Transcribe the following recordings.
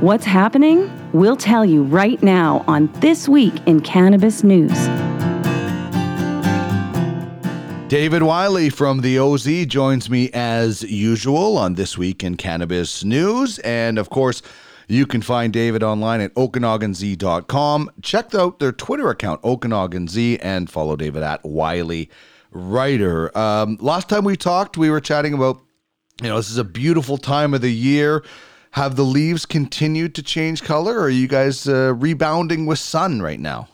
What's happening? We'll tell you right now on This Week in Cannabis News. David Wylie from the OZ joins me as usual on This Week in Cannabis News. And of course, you can find David online at OkanaganZ.com. Check out their Twitter account, OkanaganZ, and follow David at Wylie Writer. Um, last time we talked, we were chatting about, you know, this is a beautiful time of the year. Have the leaves continued to change color, or are you guys uh, rebounding with sun right now?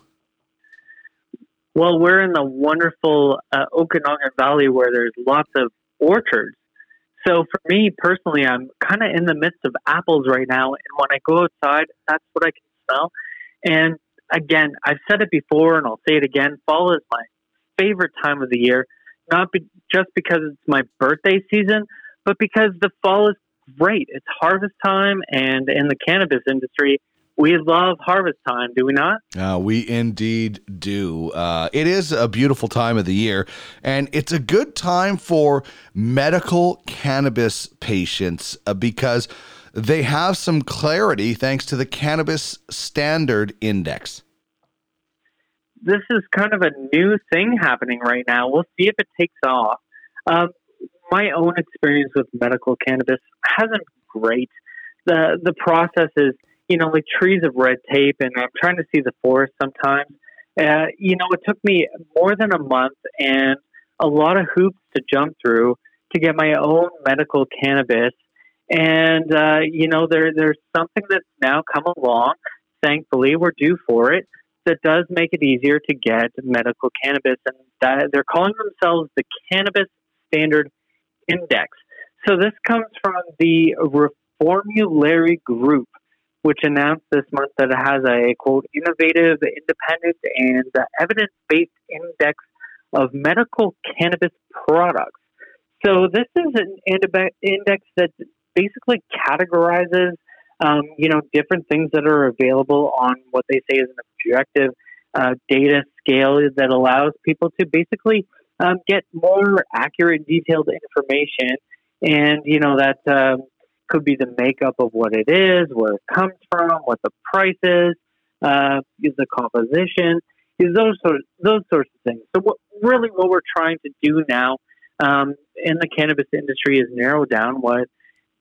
Well, we're in the wonderful uh, Okanagan Valley where there's lots of orchards. So for me personally, I'm kind of in the midst of apples right now. And when I go outside, that's what I can smell. And again, I've said it before and I'll say it again fall is my favorite time of the year, not be- just because it's my birthday season, but because the fall is great. It's harvest time. And in the cannabis industry, we love harvest time, do we not? Uh, we indeed do. Uh, it is a beautiful time of the year, and it's a good time for medical cannabis patients uh, because they have some clarity thanks to the Cannabis Standard Index. This is kind of a new thing happening right now. We'll see if it takes off. Um, my own experience with medical cannabis hasn't been great. The the process is you know, like trees of red tape, and I'm trying to see the forest sometimes. Uh, you know, it took me more than a month and a lot of hoops to jump through to get my own medical cannabis. And uh, you know, there there's something that's now come along. Thankfully, we're due for it. That does make it easier to get medical cannabis, and that, they're calling themselves the Cannabis Standard Index. So this comes from the Reformulary Group, which announced this month that it has a quote innovative, independent, and evidence based index of medical cannabis products. So this is an index that basically categorizes, um, you know, different things that are available on what they say is an objective uh, data scale that allows people to basically um, get more accurate, detailed information, and you know that um, could be the makeup of what it is, where it comes from, what the price is, uh, is the composition, is those sort of, those sorts of things. So what really what we're trying to do now um, in the cannabis industry is narrow down what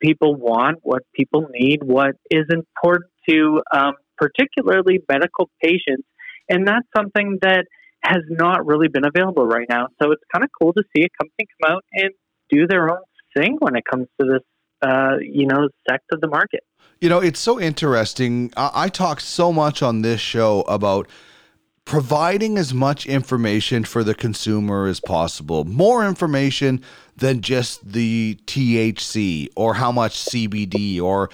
people want, what people need, what is important to um, particularly medical patients, and that's something that has not really been available right now. So it's kind of cool to see a company come out and do their own thing when it comes to this uh, you know, sect of the market. You know, it's so interesting. I, I talk so much on this show about providing as much information for the consumer as possible. More information than just the THC or how much CBD or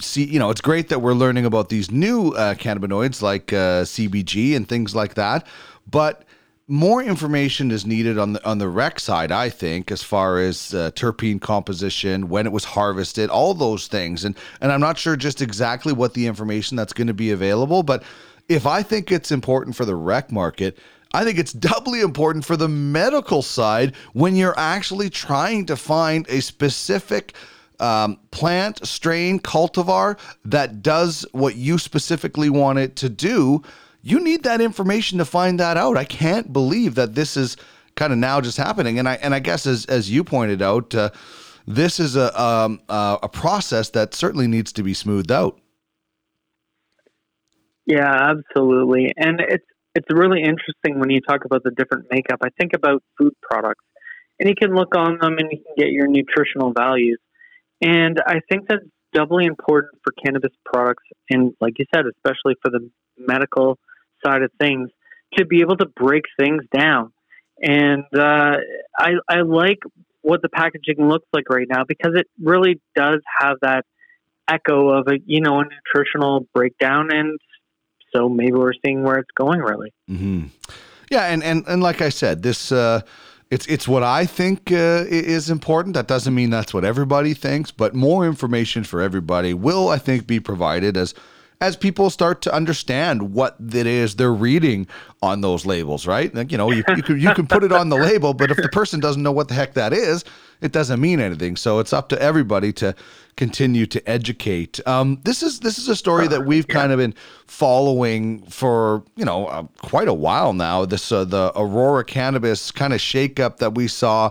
see. You know, it's great that we're learning about these new uh, cannabinoids like uh, CBG and things like that, but more information is needed on the on the rec side, I think, as far as uh, terpene composition, when it was harvested, all those things, and and I'm not sure just exactly what the information that's going to be available, but if I think it's important for the rec market, I think it's doubly important for the medical side when you're actually trying to find a specific um, plant, strain, cultivar that does what you specifically want it to do you need that information to find that out. I can't believe that this is kind of now just happening. And I and I guess as as you pointed out, uh, this is a um, uh, a process that certainly needs to be smoothed out. Yeah, absolutely. And it's it's really interesting when you talk about the different makeup. I think about food products, and you can look on them and you can get your nutritional values. And I think that's doubly important for cannabis products, and like you said, especially for the medical side of things to be able to break things down. And uh, I, I like what the packaging looks like right now because it really does have that echo of a you know a nutritional breakdown and so maybe we're seeing where it's going really mm-hmm. yeah and, and and like i said this uh it's it's what I think uh, is important. That doesn't mean that's what everybody thinks, but more information for everybody will, I think, be provided as as people start to understand what it is they're reading on those labels, right? Like, you know, you, you, can, you can put it on the label, but if the person doesn't know what the heck that is, it doesn't mean anything. So it's up to everybody to continue to educate. Um, this is this is a story that we've kind of been following for you know uh, quite a while now. This uh, the Aurora cannabis kind of shakeup that we saw.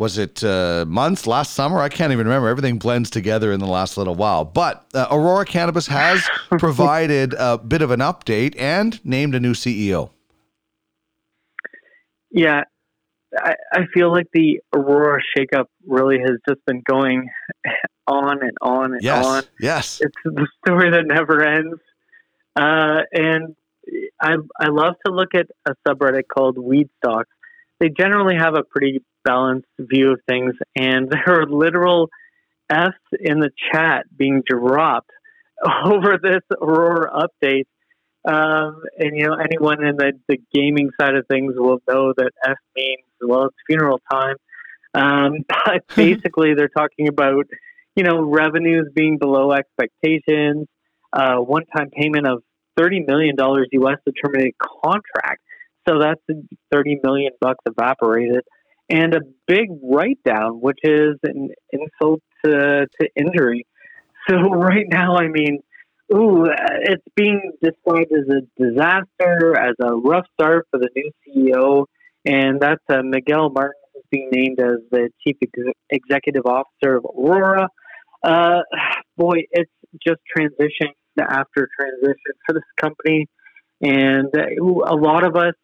Was it uh, months last summer? I can't even remember. Everything blends together in the last little while. But uh, Aurora Cannabis has provided a bit of an update and named a new CEO. Yeah, I, I feel like the Aurora shakeup really has just been going on and on and yes, on. Yes. It's the story that never ends. Uh, and I, I love to look at a subreddit called Weed Stocks. They generally have a pretty balanced view of things, and there are literal F's in the chat being dropped over this Aurora update um, and you know, anyone in the, the gaming side of things will know that F means well, it's funeral time. Um, but basically, they're talking about you know revenues being below expectations, uh, one-time payment of thirty million dollars U.S. to terminate contract. So that's thirty million bucks evaporated, and a big write-down, which is an insult to, to injury. So right now, I mean, Ooh, it's being described as a disaster, as a rough start for the new CEO, and that's uh, Miguel Martin is being named as the chief ex- executive officer of Aurora. Uh, boy, it's just transition after transition for this company, and uh, a lot of us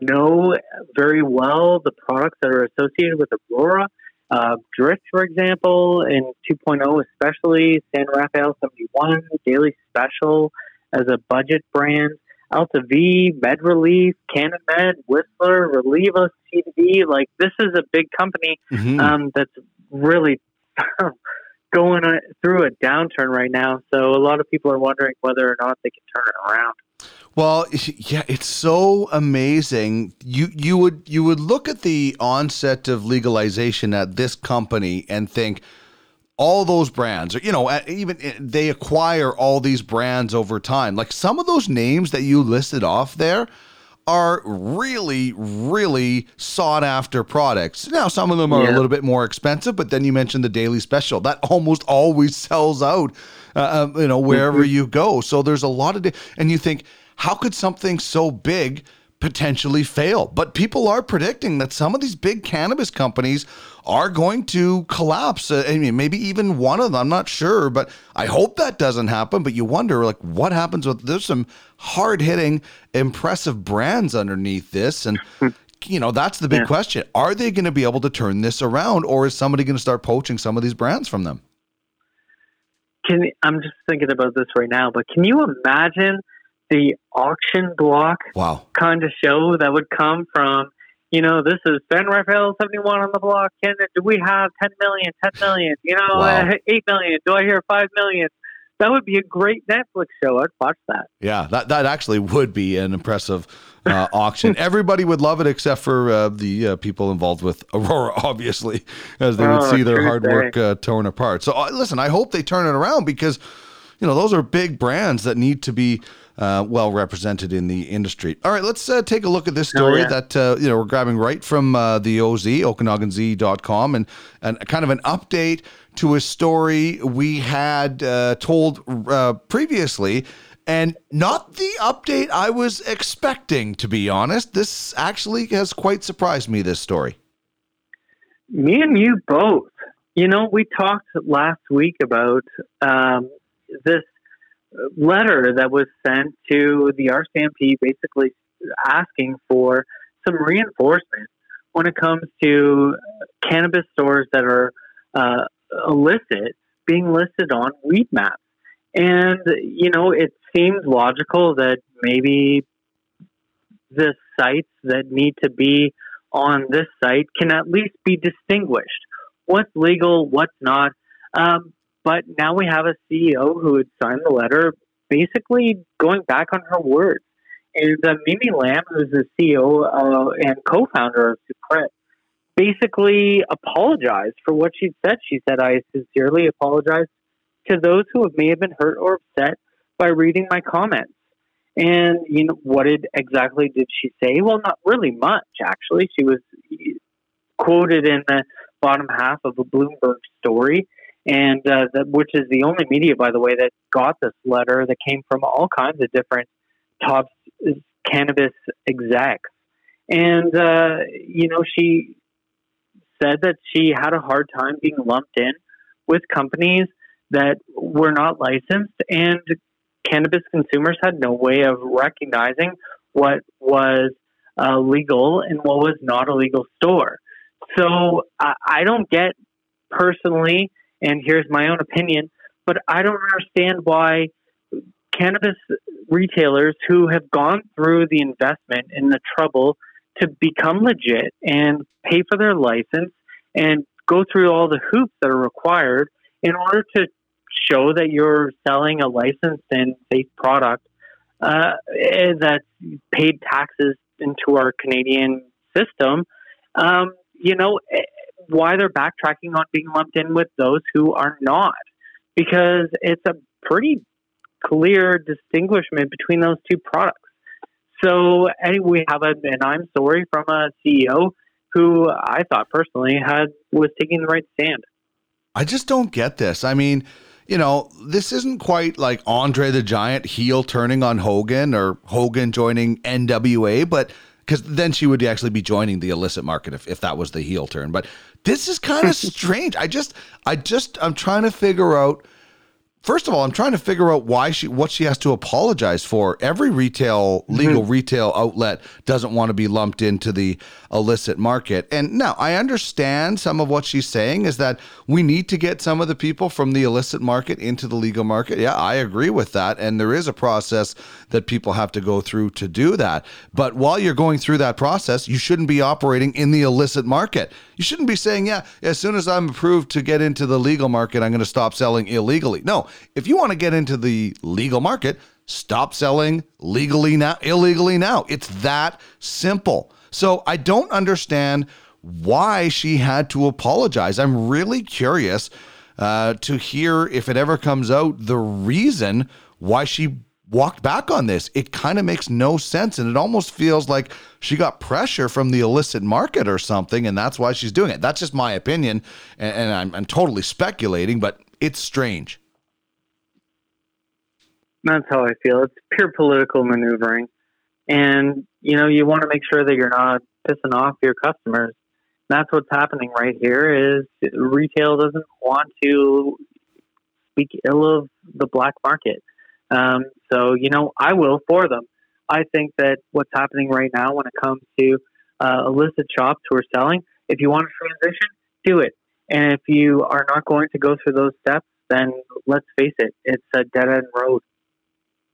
know very well the products that are associated with Aurora. Uh, Drift, for example, in 2.0 especially, San Rafael 71, Daily Special as a budget brand, Alta V, MedReleaf, Canon Med, Whistler, Reliva, CBD. Like, this is a big company mm-hmm. um, that's really going through a downturn right now. So a lot of people are wondering whether or not they can turn it around. Well, yeah, it's so amazing. You you would you would look at the onset of legalization at this company and think all those brands, or you know, even eh, they acquire all these brands over time. Like some of those names that you listed off there are really, really sought after products. Now, some of them are yeah. a little bit more expensive, but then you mentioned the daily special that almost always sells out, uh, um, you know, wherever mm-hmm. you go. So there's a lot of, di- and you think, how could something so big potentially fail? But people are predicting that some of these big cannabis companies are going to collapse. Uh, I mean, maybe even one of them. I'm not sure, but I hope that doesn't happen. But you wonder, like, what happens with there's some hard hitting, impressive brands underneath this, and you know that's the big yeah. question: Are they going to be able to turn this around, or is somebody going to start poaching some of these brands from them? Can I'm just thinking about this right now, but can you imagine? The auction block wow. kind of show that would come from, you know, this is San Rafael 71 on the block. Can, do we have 10 million, 10 million, you know, wow. uh, 8 million? Do I hear 5 million? That would be a great Netflix show. I'd watch that. Yeah, that, that actually would be an impressive uh, auction. Everybody would love it except for uh, the uh, people involved with Aurora, obviously, as they would oh, see their hard work uh, torn apart. So, uh, listen, I hope they turn it around because, you know, those are big brands that need to be uh, well represented in the industry. All right, let's uh, take a look at this oh, story oh, yeah. that uh, you know we're grabbing right from uh, the OZ, OkanaganZ.com, and and kind of an update to a story we had uh, told uh, previously. And not the update I was expecting, to be honest. This actually has quite surprised me, this story. Me and you both. You know, we talked last week about um, this letter that was sent to the RCMP basically asking for some reinforcement when it comes to cannabis stores that are uh, illicit being listed on Weedmaps. And, you know, it seems logical that maybe the sites that need to be on this site can at least be distinguished. What's legal, what's not. Um, but now we have a CEO who had signed the letter, basically going back on her word. And uh, Mimi Lam, who's the CEO uh, and co-founder of Superette, basically apologized for what she said. She said, "I sincerely apologize to those who may have been hurt or upset by reading my comments." And you know what did exactly did she say? Well, not really much actually. She was quoted in the bottom half of a Bloomberg story, and uh, the, which is the only media, by the way, that got this letter that came from all kinds of different top cannabis execs. And, uh, you know, she said that she had a hard time being lumped in with companies that were not licensed, and cannabis consumers had no way of recognizing what was uh, legal and what was not a legal store. So I, I don't get personally, and here's my own opinion, but I don't understand why cannabis retailers who have gone through the investment and the trouble to become legit and pay for their license and go through all the hoops that are required in order to show that you're selling a licensed and safe product uh, that paid taxes into our Canadian system. Um, you know eh, why they're backtracking on being lumped in with those who are not, because it's a pretty clear distinguishment between those two products. So anyway, we have a, an I'm sorry from a CEO who I thought personally had was taking the right stand. I just don't get this. I mean, you know, this isn't quite like Andre the Giant heel turning on Hogan or Hogan joining NWA, but because then she would actually be joining the illicit market if, if that was the heel turn. But this is kind of strange. I just, I just, I'm trying to figure out first of all, I'm trying to figure out why she what she has to apologize for. Every retail mm-hmm. legal mm-hmm. retail outlet doesn't want to be lumped into the illicit market. And now I understand some of what she's saying is that we need to get some of the people from the illicit market into the legal market. Yeah, I agree with that. And there is a process that people have to go through to do that. But while you're going through that process, you shouldn't be operating in the illicit market. You shouldn't be saying, yeah, as soon as I'm approved to get into the legal market, I'm going to stop selling illegally. No, if you want to get into the legal market, stop selling legally now, illegally now. It's that simple. So I don't understand why she had to apologize. I'm really curious uh, to hear if it ever comes out the reason why she walked back on this. It kind of makes no sense. And it almost feels like she got pressure from the illicit market or something. And that's why she's doing it. That's just my opinion. And, and I'm, I'm totally speculating, but it's strange. That's how I feel. It's pure political maneuvering. And, you know, you want to make sure that you're not pissing off your customers. That's what's happening right here is retail doesn't want to speak ill of the black market. Um, so, you know, I will for them. I think that what's happening right now when it comes to uh, illicit shops who are selling, if you want to transition, do it. And if you are not going to go through those steps, then let's face it, it's a dead end road.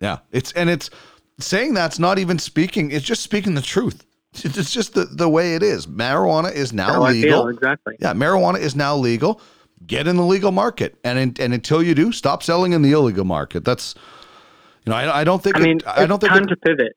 Yeah, it's and it's saying that's not even speaking; it's just speaking the truth. It's just the, the way it is. Marijuana is now legal. exactly. Yeah, marijuana is now legal. Get in the legal market, and in, and until you do, stop selling in the illegal market. That's you know, I, I don't think. I mean, it, I don't think time it, to pivot.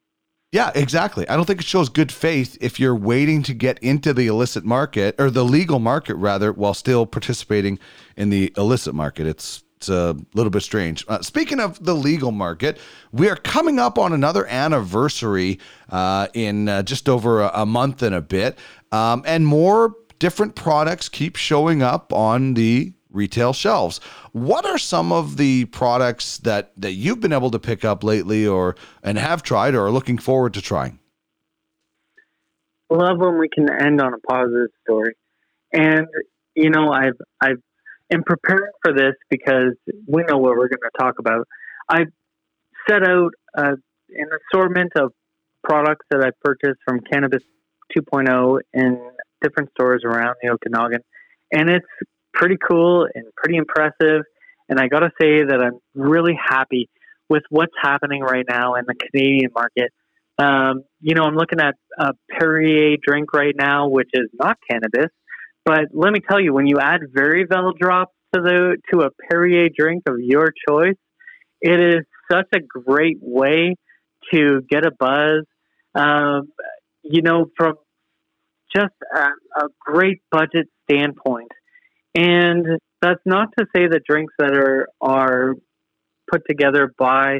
Yeah, exactly. I don't think it shows good faith if you're waiting to get into the illicit market or the legal market rather, while still participating in the illicit market. It's it's a little bit strange. Uh, speaking of the legal market, we are coming up on another anniversary uh, in uh, just over a, a, month and a bit, um, and more different products keep showing up on the retail shelves. What are some of the products that that you've been able to pick up lately, or and have tried, or are looking forward to trying? love when we can end on a positive story, and you know I've I've in preparing for this because we know what we're going to talk about. I set out uh, an assortment of products that I purchased from Cannabis 2.0 in different stores around the Okanagan, and it's pretty cool and pretty impressive. And I got to say that I'm really happy with what's happening right now in the Canadian market. Um, you know, I'm looking at a Perrier drink right now, which is not cannabis, but let me tell you, when you add Veryvel drops to the to a Perrier drink of your choice, it is such a great way to get a buzz. Um, you know, from just a, a great budget standpoint. And that's not to say that drinks that are are put together by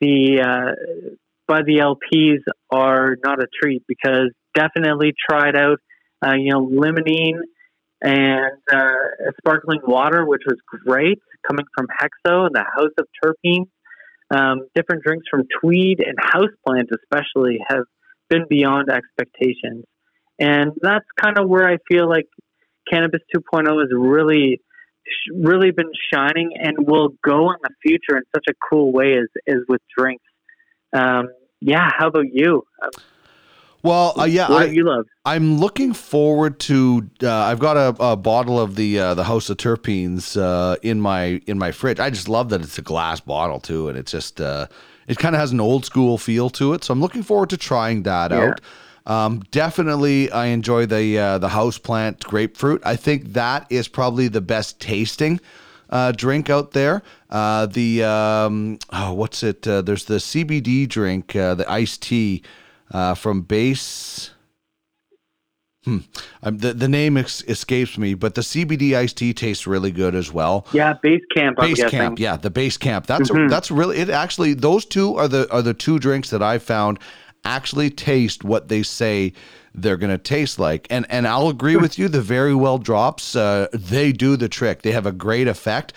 the uh, by the LPs are not a treat because definitely try it out uh, you know, limonene and uh, sparkling water, which was great, coming from Hexo and the House of Terpenes. Um, different drinks from Tweed and Houseplant, especially, have been beyond expectations. And that's kind of where I feel like Cannabis 2.0 has really, really been shining and will go in the future in such a cool way as, as with drinks. Um, yeah, how about you? Um, well, uh, yeah, what I, you love? I'm looking forward to. Uh, I've got a, a, bottle of the uh, the House of Terpenes uh, in my in my fridge. I just love that it's a glass bottle too, and it's just uh, it kind of has an old school feel to it. So I'm looking forward to trying that yeah. out. Um, definitely, I enjoy the uh, the house plant grapefruit. I think that is probably the best tasting uh, drink out there. Uh, the um, oh, what's it? Uh, there's the CBD drink, uh, the iced tea uh, from Base. Hmm. Um, the the name ex- escapes me, but the CBD iced tea tastes really good as well. Yeah, base camp. Base camp. Yeah, the base camp. That's mm-hmm. a, that's really it. Actually, those two are the are the two drinks that I found actually taste what they say they're going to taste like. And and I'll agree with you. The very well drops, uh, they do the trick. They have a great effect.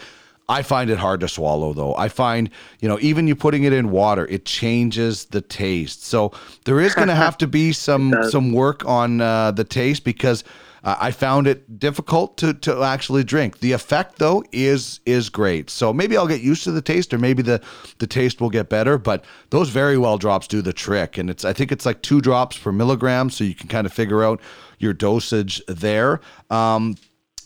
I find it hard to swallow though. I find, you know, even you putting it in water, it changes the taste. So there is going to have to be some some work on uh, the taste because uh, I found it difficult to to actually drink. The effect though is is great. So maybe I'll get used to the taste, or maybe the the taste will get better. But those very well drops do the trick, and it's I think it's like two drops per milligram, so you can kind of figure out your dosage there. Um,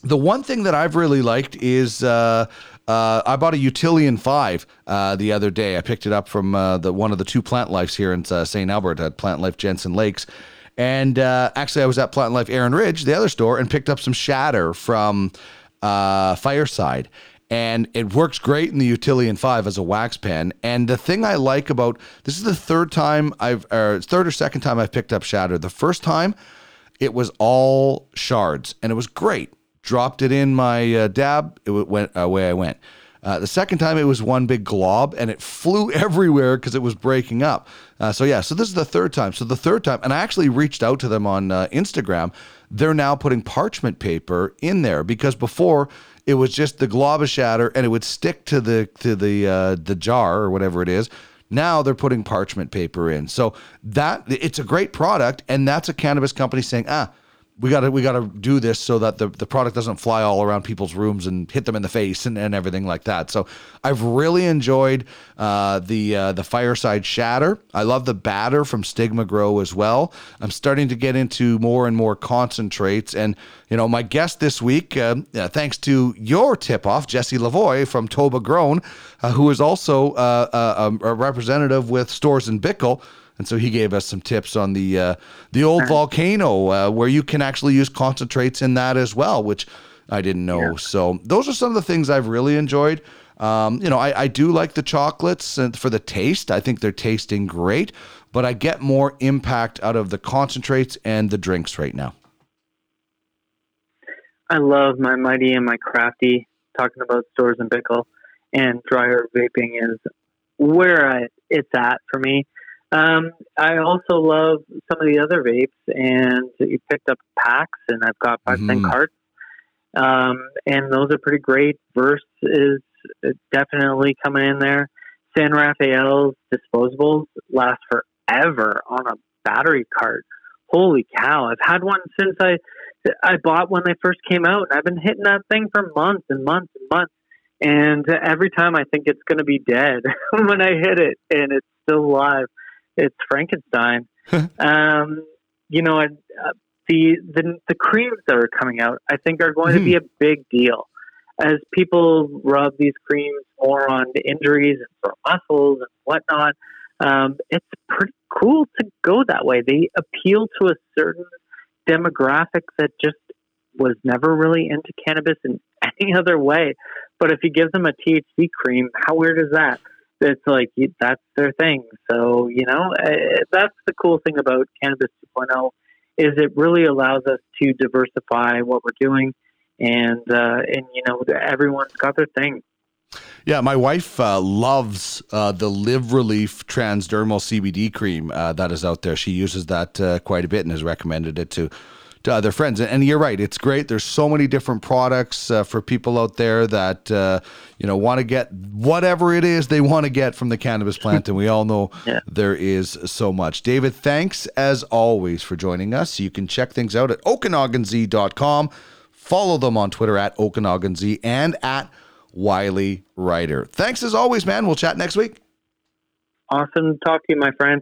the one thing that I've really liked is. Uh, uh, I bought a Utillian Five uh, the other day. I picked it up from uh, the one of the two plant lives here in uh, St. Albert at Plant Life Jensen Lakes, and uh, actually, I was at Plant Life Erin Ridge, the other store, and picked up some shatter from Fireside. And it works great in the Utillian 5 as a wax pen. And the thing I like about this is the third time I've, or third or second time I've picked up shatter. The first time, it was all shards, and it was great. Dropped it in my uh, dab, it went away I went. Uh, the second time it was one big glob and it flew everywhere because it was breaking up. Uh, so yeah, so this is the third time. So the third time, and I actually reached out to them on uh, Instagram. They're now putting parchment paper in there because before it was just the glob of shatter and it would stick to the to the uh, the jar or whatever it is. Now they're putting parchment paper in. So that it's a great product, and that's a cannabis company saying, ah we got to we got to do this so that the, the product doesn't fly all around people's rooms and hit them in the face and, and everything like that. So I've really enjoyed uh, the uh, the fireside shatter. I love the batter from Stigma Grow as well. I'm starting to get into more and more concentrates, and you know my guest this week, uh, thanks to your tip off, Jesse Lavoie from Toba Grown, uh, who is also uh, uh, a, a representative with Storz and Bickel and so he gave us some tips on the uh, the old volcano uh, where you can actually use concentrates in that as well, which I didn't know. Yeah. So those are some of the things I've really enjoyed. Um, you know, I, I do like the chocolates and for the taste. I think they're tasting great, but I get more impact out of the concentrates and the drinks right now. I love my mighty and my crafty. Talking about Storz and Bickel and dry herb vaping is where I, it's at for me. Um, I also love some of the other vapes, and you picked up packs, and I've got 5 mm-hmm. 10 carts. Um, and those are pretty great. Verse is definitely coming in there. San Rafael's disposables last forever on a battery cart. Holy cow! I've had one since I I bought when they first came out, and I've been hitting that thing for months and months and months. And every time I think it's going to be dead when I hit it, and it's still alive it's Frankenstein. um, you know, uh, the, the the creams that are coming out, I think, are going mm-hmm. to be hmm. a big deal as people rub these creams more on injuries and for muscles and whatnot. Um, it's pretty cool to go that way. They appeal to a certain demographic that just was never really into cannabis in any other way. But if you give them a THC cream, how weird is that? It's like that's their thing. So you know eh, that's the cool thing about cannabis 2.0 is it really allows us to diversify what we're doing, and uh, and you know everyone's got their thing. Yeah, my wife uh, loves uh, the Live Relief Transdermal CBD cream uh, that is out there. She uses that uh, quite a bit and has recommended it to to other friends. And, and you're right, it's great. There's so many different products uh, for people out there that uh, you know want to get whatever it is they want to get from the cannabis plant, and we all know Yeah. there is so much. David, thanks as always for joining us. You can check things out at OkanaganZ.com. Follow them on Twitter at OkanaganZ and at Wylie Writer. Thanks as always, man. We'll chat next week. Awesome talk to you, my friend.